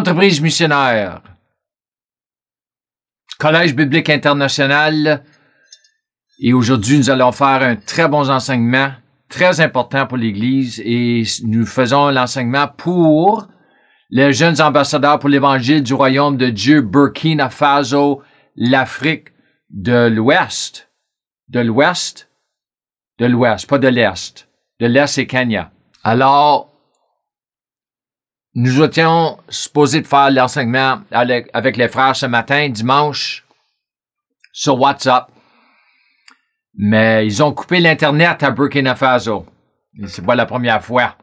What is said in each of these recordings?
L'entreprise missionnaire. Collège biblique international. Et aujourd'hui, nous allons faire un très bon enseignement, très important pour l'Église. Et nous faisons l'enseignement pour les jeunes ambassadeurs pour l'Évangile du Royaume de Dieu, Burkina Faso, l'Afrique de l'Ouest. De l'Ouest? De l'Ouest, pas de l'Est. De l'Est, c'est Kenya. Alors, nous étions supposés de faire l'enseignement avec les frères ce matin, dimanche, sur WhatsApp. Mais ils ont coupé l'Internet à Burkina Faso. C'est pas la première fois.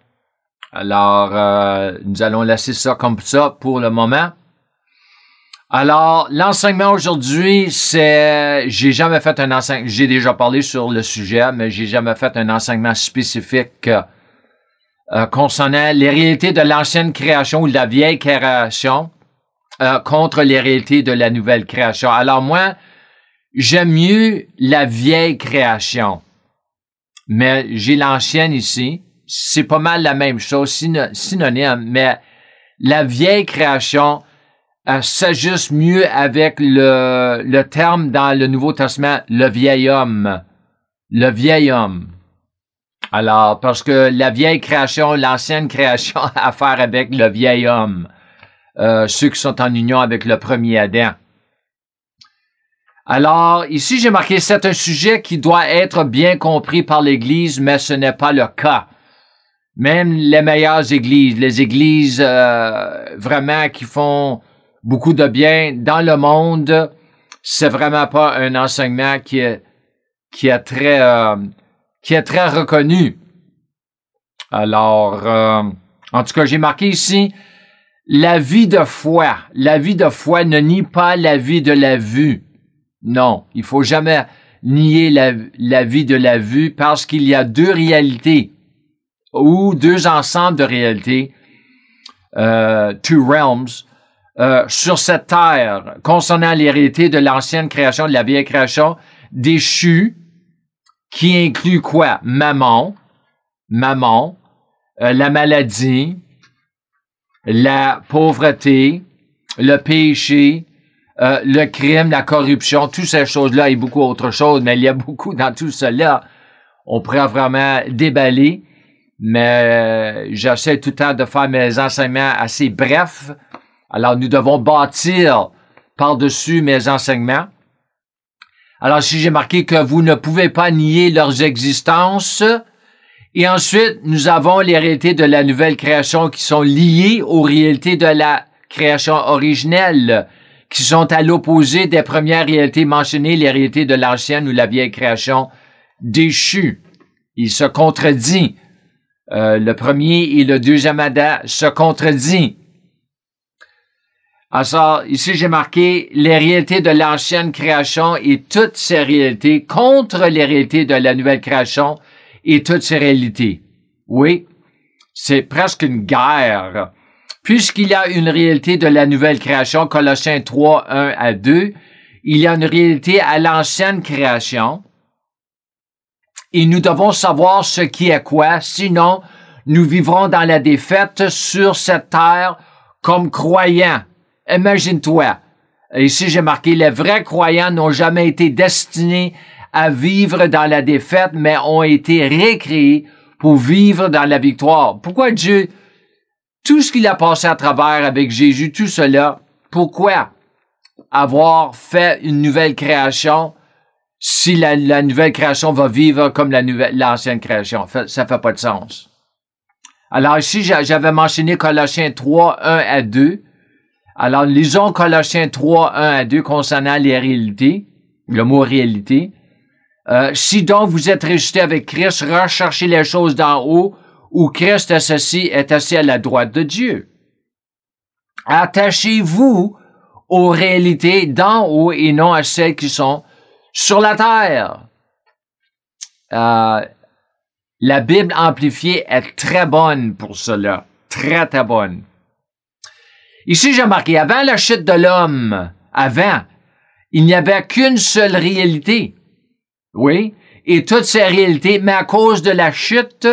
Alors, euh, nous allons laisser ça comme ça pour le moment. Alors, l'enseignement aujourd'hui, c'est, j'ai jamais fait un enseignement, j'ai déjà parlé sur le sujet, mais j'ai jamais fait un enseignement spécifique euh, concernant les réalités de l'ancienne création ou de la vieille création euh, contre les réalités de la nouvelle création. Alors moi, j'aime mieux la vieille création, mais j'ai l'ancienne ici. C'est pas mal la même chose, synonyme, mais la vieille création, euh, s'ajuste mieux avec le, le terme dans le Nouveau Testament, le vieil homme. Le vieil homme. Alors, parce que la vieille création, l'ancienne création a à faire avec le vieil homme. Euh, ceux qui sont en union avec le premier Adam. Alors, ici, j'ai marqué, c'est un sujet qui doit être bien compris par l'Église, mais ce n'est pas le cas. Même les meilleures églises, les églises euh, vraiment qui font beaucoup de bien dans le monde. C'est vraiment pas un enseignement qui est, qui est très, euh, qui est très reconnu. Alors, euh, en tout cas, j'ai marqué ici, la vie de foi. La vie de foi ne nie pas la vie de la vue. Non, il faut jamais nier la, vie de la vue parce qu'il y a deux réalités ou deux ensembles de réalités, euh, two realms, euh, sur cette terre concernant les réalités de l'ancienne création, de la vieille création, déchue, qui inclut quoi? Maman, maman, euh, la maladie, la pauvreté, le péché, euh, le crime, la corruption, toutes ces choses-là et beaucoup d'autres choses, mais il y a beaucoup dans tout cela. On pourrait vraiment déballer, mais j'essaie tout le temps de faire mes enseignements assez brefs alors, nous devons bâtir par-dessus mes enseignements. Alors, si j'ai marqué que vous ne pouvez pas nier leurs existences, et ensuite, nous avons les réalités de la nouvelle création qui sont liées aux réalités de la création originelle, qui sont à l'opposé des premières réalités mentionnées, les réalités de l'ancienne ou la vieille création déchue. Il se contredit. Euh, le premier et le deuxième Adam se contredit. Alors, ici, j'ai marqué les réalités de l'ancienne création et toutes ces réalités contre les réalités de la nouvelle création et toutes ces réalités. Oui, c'est presque une guerre. Puisqu'il y a une réalité de la nouvelle création, Colossiens 3, 1 à 2, il y a une réalité à l'ancienne création. Et nous devons savoir ce qui est quoi, sinon nous vivrons dans la défaite sur cette terre comme croyants. Imagine-toi. Ici, j'ai marqué, les vrais croyants n'ont jamais été destinés à vivre dans la défaite, mais ont été récréés pour vivre dans la victoire. Pourquoi Dieu, tout ce qu'il a passé à travers avec Jésus, tout cela, pourquoi avoir fait une nouvelle création si la, nouvelle création va vivre comme la nouvelle, l'ancienne création? Ça fait pas de sens. Alors ici, j'avais mentionné Colossiens 3, 1 à 2. Alors, lisons Colossiens 3, 1 à 2 concernant les réalités, le mot réalité. Euh, si donc vous êtes ressuscité avec Christ, recherchez les choses d'en haut, où Christ est assis, à la droite de Dieu. Attachez-vous aux réalités d'en haut et non à celles qui sont sur la terre. Euh, la Bible amplifiée est très bonne pour cela. Très, très bonne. Ici, j'ai marqué, avant la chute de l'homme, avant, il n'y avait qu'une seule réalité. Oui, et toutes ces réalités, mais à cause de la chute,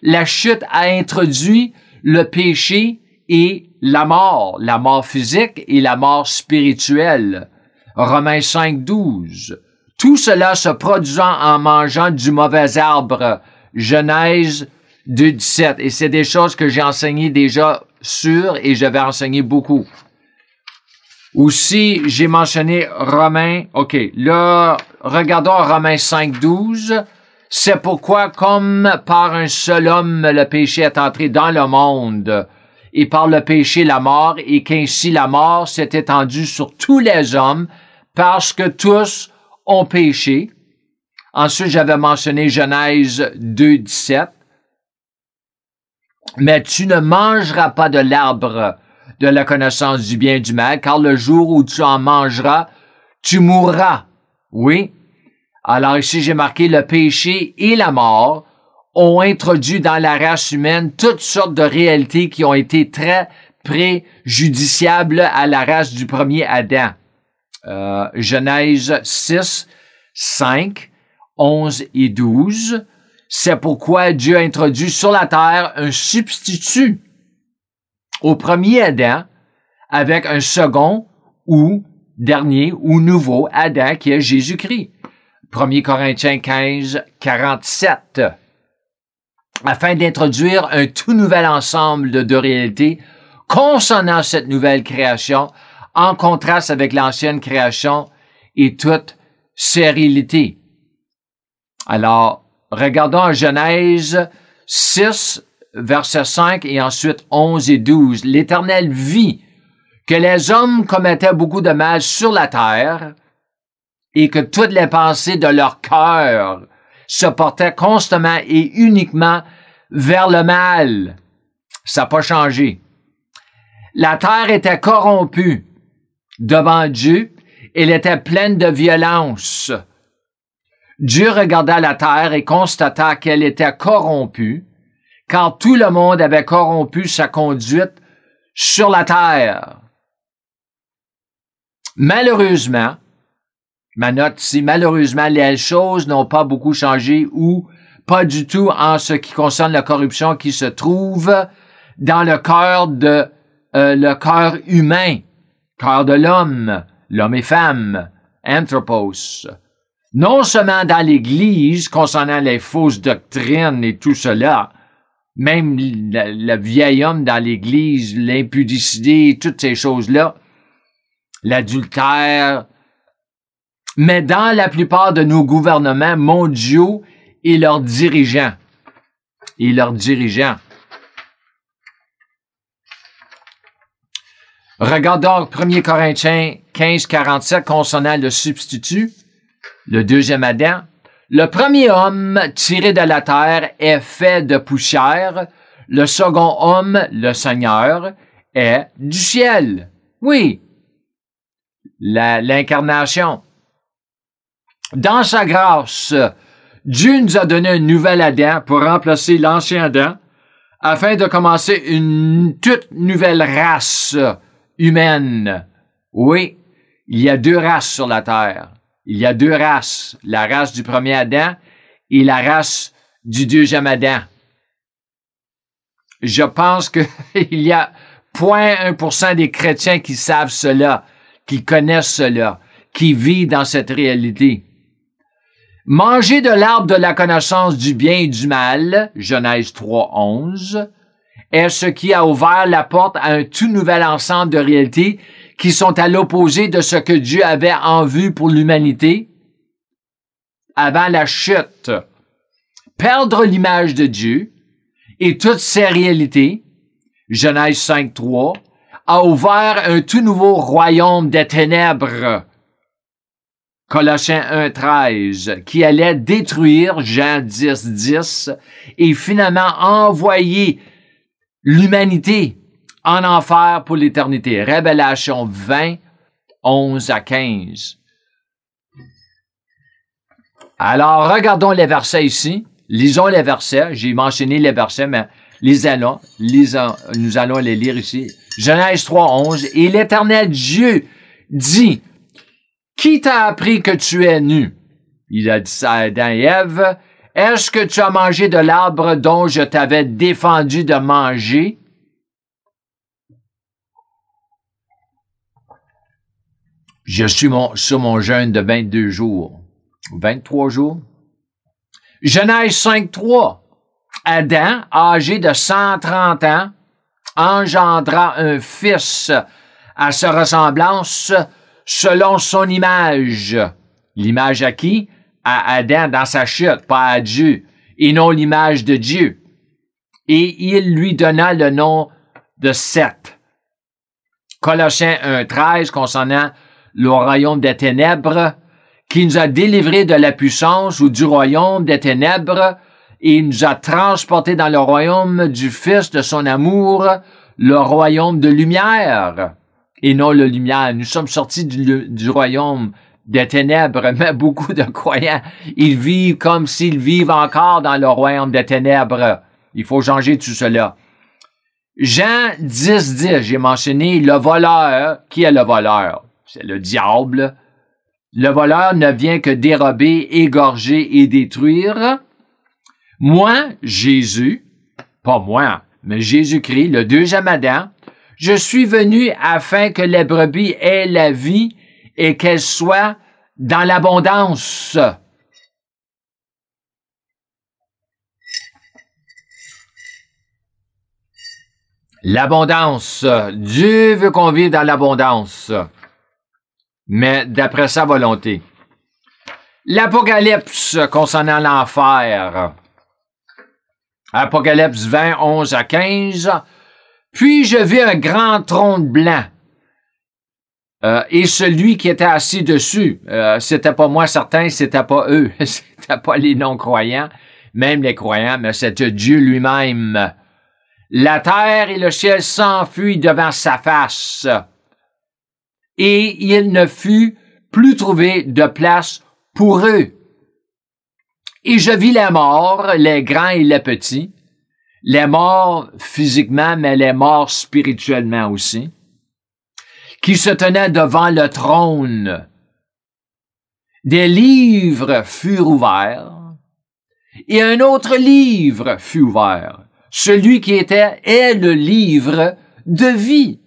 la chute a introduit le péché et la mort, la mort physique et la mort spirituelle. Romains 5, 12. Tout cela se produisant en mangeant du mauvais arbre. Genèse 2, 17. Et c'est des choses que j'ai enseignées déjà sur et je vais enseigner beaucoup. Aussi, j'ai mentionné Romains. OK, là, regardons Romains 5, 12. C'est pourquoi, comme par un seul homme le péché est entré dans le monde, et par le péché la mort, et qu'ainsi la mort s'est étendue sur tous les hommes, parce que tous ont péché. Ensuite, j'avais mentionné Genèse 2, 17. Mais tu ne mangeras pas de l'arbre de la connaissance du bien et du mal, car le jour où tu en mangeras, tu mourras. Oui? Alors ici, j'ai marqué le péché et la mort ont introduit dans la race humaine toutes sortes de réalités qui ont été très préjudiciables à la race du premier Adam. Euh, Genèse 6, 5, 11 et 12. C'est pourquoi Dieu a introduit sur la terre un substitut au premier Adam avec un second ou dernier ou nouveau Adam qui est Jésus-Christ. 1 Corinthiens 15, 47. Afin d'introduire un tout nouvel ensemble de, de réalités concernant cette nouvelle création en contraste avec l'ancienne création et toute sérénité. Alors, regardons Genèse 6, verset 5 et ensuite 11 et 12. L'Éternel vit que les hommes commettaient beaucoup de mal sur la terre et que toutes les pensées de leur cœur se portaient constamment et uniquement vers le mal. Ça n'a pas changé. La terre était corrompue devant Dieu, elle était pleine de violence. Dieu regarda la terre et constata qu'elle était corrompue, car tout le monde avait corrompu sa conduite sur la terre. Malheureusement, ma note ici, malheureusement, les choses n'ont pas beaucoup changé ou pas du tout en ce qui concerne la corruption qui se trouve dans le cœur de euh, le cœur humain cœur de l'homme, l'homme et femme, anthropos. Non seulement dans l'Église concernant les fausses doctrines et tout cela, même le, vieil homme dans l'Église, l'impudicité, toutes ces choses-là, l'adultère, mais dans la plupart de nos gouvernements mondiaux et leurs dirigeants. Et leurs dirigeants. Regardons 1 Corinthiens 15, 47 concernant le substitut, le deuxième Adam. Le premier homme tiré de la terre est fait de poussière. Le second homme, le Seigneur, est du ciel. Oui. L'incarnation. Dans sa grâce, Dieu nous a donné un nouvel Adam pour remplacer l'ancien Adam afin de commencer une toute nouvelle race humaine. Oui, il y a deux races sur la terre. Il y a deux races, la race du premier Adam et la race du deuxième Adam. Je pense qu'il y a 0.1% des chrétiens qui savent cela, qui connaissent cela, qui vivent dans cette réalité. Manger de l'arbre de la connaissance du bien et du mal, Genèse 3, 11, est ce qui a ouvert la porte à un tout nouvel ensemble de réalités qui sont à l'opposé de ce que Dieu avait en vue pour l'humanité avant la chute. Perdre l'image de Dieu et toutes ses réalités, Genèse 5.3, a ouvert un tout nouveau royaume des ténèbres, Colossiens 1.13, qui allait détruire Jean 10.10 10, et finalement envoyer l'humanité en enfer pour l'éternité. Révélation 20, 11 à 15. Alors, regardons les versets ici. Lisons les versets. J'ai mentionné les versets, mais les allons, lisons, nous allons les lire ici. Genèse 3, 11. Et l'éternel Dieu dit, qui t'a appris que tu es nu? Il a dit ça à Adam et Ève. Est-ce que tu as mangé de l'arbre dont je t'avais défendu de manger? Je suis sur mon jeûne de 22 jours. 23 jours? Genèse 5.3. Adam, âgé de 130 ans, engendra un fils à sa ressemblance selon son image. L'image à qui? À Adam dans sa chute, pas à Dieu, et non l'image de Dieu. Et il lui donna le nom de Seth. Colossiens 1.13 concernant le royaume des ténèbres, qui nous a délivrés de la puissance ou du royaume des ténèbres, et nous a transportés dans le royaume du Fils de son amour, le royaume de lumière, et non le lumière. Nous sommes sortis du, royaume des ténèbres, mais beaucoup de croyants, ils vivent comme s'ils vivent encore dans le royaume des ténèbres. Il faut changer tout cela. Jean 10, 10, j'ai mentionné le voleur. Qui est le voleur? C'est le diable. Le voleur ne vient que dérober, égorger et détruire. Moi, Jésus, pas moi, mais Jésus-Christ, le deuxième Adam, je suis venu afin que les brebis aient la vie et qu'elles soient dans l'abondance. L'abondance. Dieu veut qu'on vive dans l'abondance, mais d'après sa volonté. L'Apocalypse concernant l'enfer. Apocalypse 20, 11 à 15. Puis je vis un grand trône blanc. Euh, et celui qui était assis dessus, euh, c'était pas moi certain, c'était pas eux, c'était pas les non-croyants, même les croyants, mais c'était Dieu lui-même. La terre et le ciel s'enfuient devant sa face. Et il ne fut plus trouvé de place pour eux. Et je vis les morts, les grands et les petits, les morts physiquement, mais les morts spirituellement aussi, qui se tenaient devant le trône. Des livres furent ouverts, et un autre livre fut ouvert, celui qui était est le livre de vie.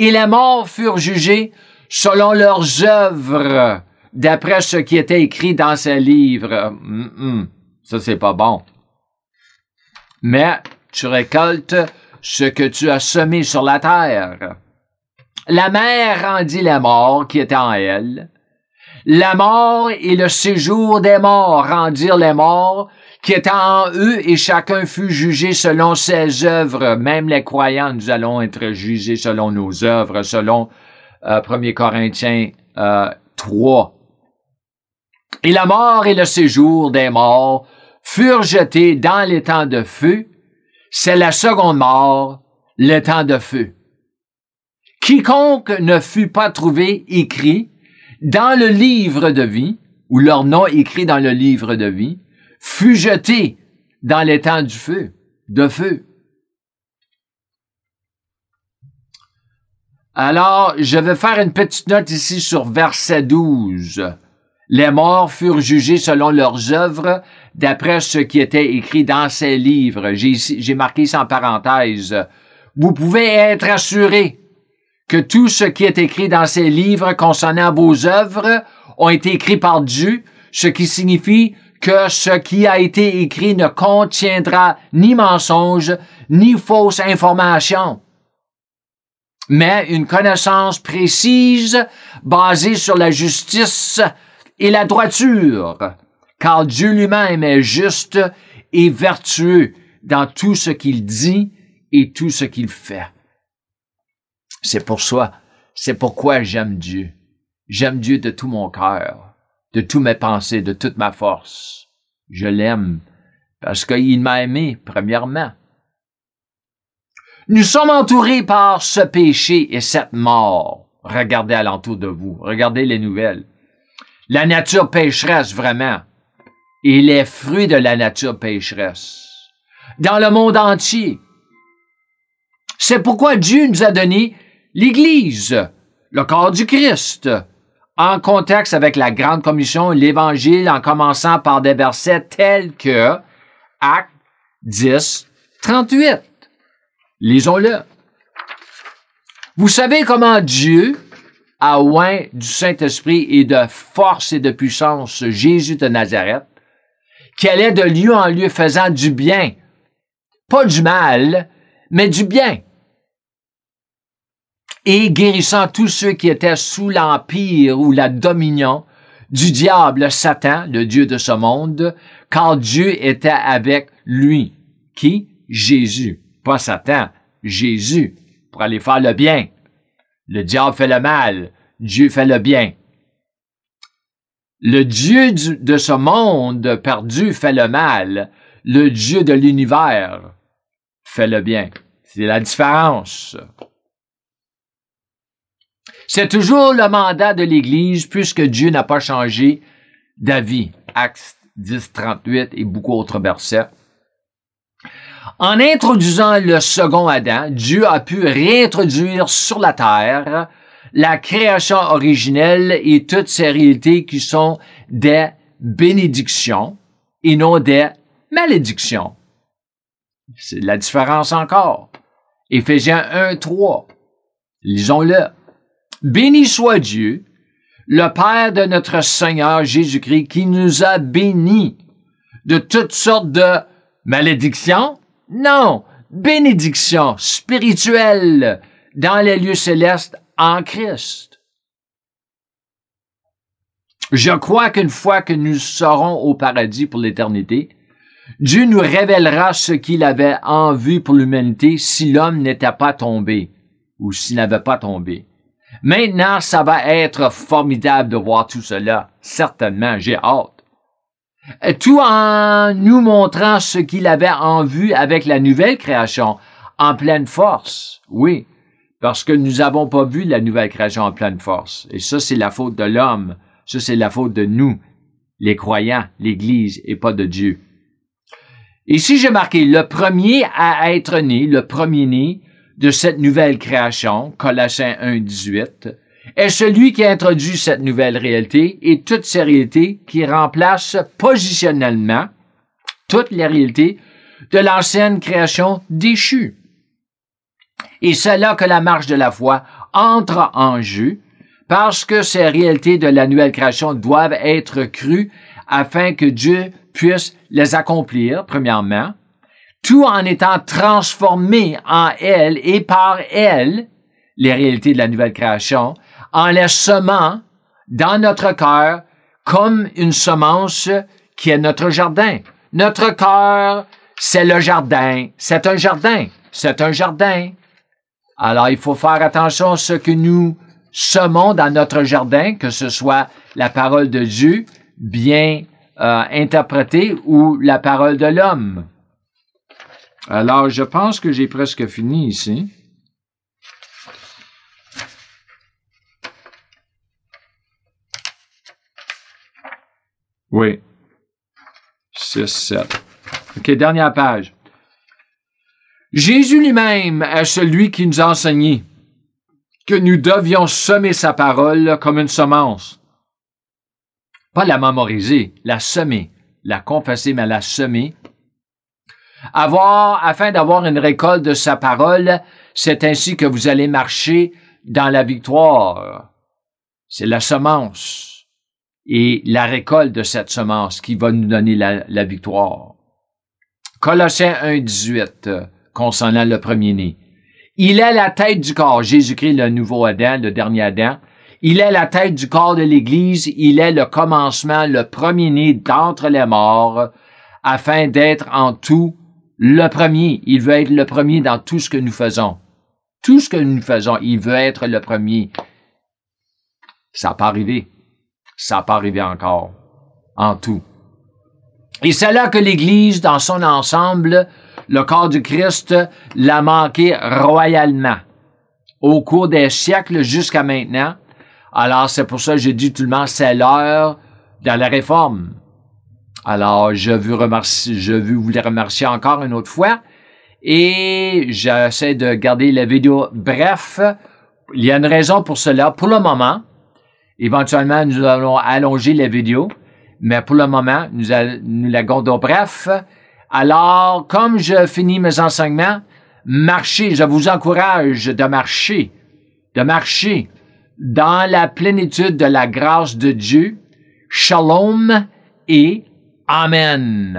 Et les morts furent jugés selon leurs œuvres, d'après ce qui était écrit dans ces livres. Ça, c'est pas bon. Mais tu récoltes ce que tu as semé sur la terre. La mer rendit les morts qui étaient en elle. La mort et le séjour des morts rendirent les morts qui étaient en eux et chacun fut jugé selon ses œuvres. Même les croyants, nous allons être jugés selon nos œuvres, selon 1 euh, Corinthiens 3. Euh, et la mort et le séjour des morts furent jetés dans les temps de feu. C'est la seconde mort, le temps de feu. Quiconque ne fut pas trouvé écrit dans le livre de vie, ou leur nom écrit dans le livre de vie, fut jeté dans les temps du feu, de feu. Alors, je vais faire une petite note ici sur verset 12. Les morts furent jugés selon leurs œuvres, d'après ce qui était écrit dans ces livres. J'ai marqué en parenthèse. Vous pouvez être assurés que tout ce qui est écrit dans ces livres concernant vos œuvres ont été écrits par Dieu, ce qui signifie que ce qui a été écrit ne contiendra ni mensonge, ni fausse information mais une connaissance précise basée sur la justice et la droiture, car Dieu lui-même est juste et vertueux dans tout ce qu'il dit et tout ce qu'il fait. C'est pour ça, c'est pourquoi j'aime Dieu. J'aime Dieu de tout mon cœur, de toutes mes pensées, de toute ma force. Je l'aime parce qu'il m'a aimé, premièrement. Nous sommes entourés par ce péché et cette mort. Regardez alentour de vous, regardez les nouvelles la nature pécheresse vraiment et les fruits de la nature pécheresse dans le monde entier. C'est pourquoi Dieu nous a donné l'Église, le corps du Christ, en contexte avec la Grande Commission, l'Évangile, en commençant par des versets tels que Acte 10, 38. Lisons-le. Vous savez comment Dieu à oint du Saint-Esprit et de force et de puissance Jésus de Nazareth, qui allait de lieu en lieu faisant du bien, pas du mal, mais du bien, et guérissant tous ceux qui étaient sous l'empire ou la dominion du diable Satan, le Dieu de ce monde, car Dieu était avec lui. Qui? Jésus. Pas Satan, Jésus, pour aller faire le bien. Le diable fait le mal, Dieu fait le bien. Le Dieu de ce monde perdu fait le mal, le Dieu de l'univers fait le bien. C'est la différence. C'est toujours le mandat de l'Église puisque Dieu n'a pas changé d'avis. Acte 10, 38 et beaucoup d'autres versets. En introduisant le second Adam, Dieu a pu réintroduire sur la terre la création originelle et toutes ces réalités qui sont des bénédictions et non des malédictions. C'est la différence encore. Éphésiens 1, 3. Lisons-le. Béni soit Dieu, le Père de notre Seigneur Jésus-Christ, qui nous a bénis de toutes sortes de malédictions? Non, bénédictions spirituelles dans les lieux célestes en Christ. Je crois qu'une fois que nous serons au paradis pour l'éternité, Dieu nous révélera ce qu'il avait en vue pour l'humanité si l'homme n'était pas tombé ou s'il n'avait pas tombé. Maintenant, ça va être formidable de voir tout cela. Certainement, j'ai hâte. Tout en nous montrant ce qu'il avait en vue avec la nouvelle création en pleine force. Oui, parce que nous n'avons pas vu la nouvelle création en pleine force. Et ça, c'est la faute de l'homme. Ça, c'est la faute de nous, les croyants, l'Église, et pas de Dieu. Ici, j'ai marqué le premier à être né, le premier-né, de cette nouvelle création, Colossiens 1, 18, est celui qui introduit cette nouvelle réalité et toutes ces réalités qui remplacent positionnellement toutes les réalités de l'ancienne création déchue. Et c'est là que la marche de la foi entre en jeu, parce que ces réalités de la nouvelle création doivent être crues afin que Dieu puisse les accomplir, premièrement, tout en étant transformé en elle et par elle, les réalités de la nouvelle création, en les semant dans notre cœur comme une semence qui est notre jardin. Notre cœur, c'est le jardin. C'est un jardin. C'est un jardin. Alors, il faut faire attention à ce que nous semons dans notre jardin, que ce soit la parole de Dieu bien euh, interprétée ou la parole de l'homme. Alors, je pense que j'ai presque fini ici. Oui. 6, 7. OK, dernière page. Jésus lui-même est celui qui nous a enseigné que nous devions semer sa parole comme une semence. Pas la mémoriser, la semer, la confesser, mais la semer avoir, afin d'avoir une récolte de sa parole, c'est ainsi que vous allez marcher dans la victoire. C'est la semence et la récolte de cette semence qui va nous donner la, victoire. Colossiens 1, 18, concernant le premier-né. Il est la tête du corps, Jésus-Christ, le nouveau Adam, le dernier Adam. Il est la tête du corps de l'Église, il est le commencement, le premier-né d'entre les morts, afin d'être en tout le premier. Il veut être le premier dans tout ce que nous faisons. Tout ce que nous faisons, il veut être le premier. Ça n'a pas arrivé. Ça n'a pas arrivé encore. En tout. Et c'est là que l'Église, dans son ensemble, le corps du Christ, l'a manqué royalement. Au cours des siècles jusqu'à maintenant. Alors, c'est pour ça que j'ai dit tout le monde, c'est l'heure de la réforme. Alors, je veux, remercier, je veux vous les remercier encore une autre fois. Et j'essaie de garder la vidéo bref. Il y a une raison pour cela. Pour le moment, éventuellement, nous allons allonger la vidéo. Mais pour le moment, nous, nous la gardons bref. Alors, comme je finis mes enseignements, marchez. Je vous encourage de marcher. De marcher dans la plénitude de la grâce de Dieu. Shalom et Amen.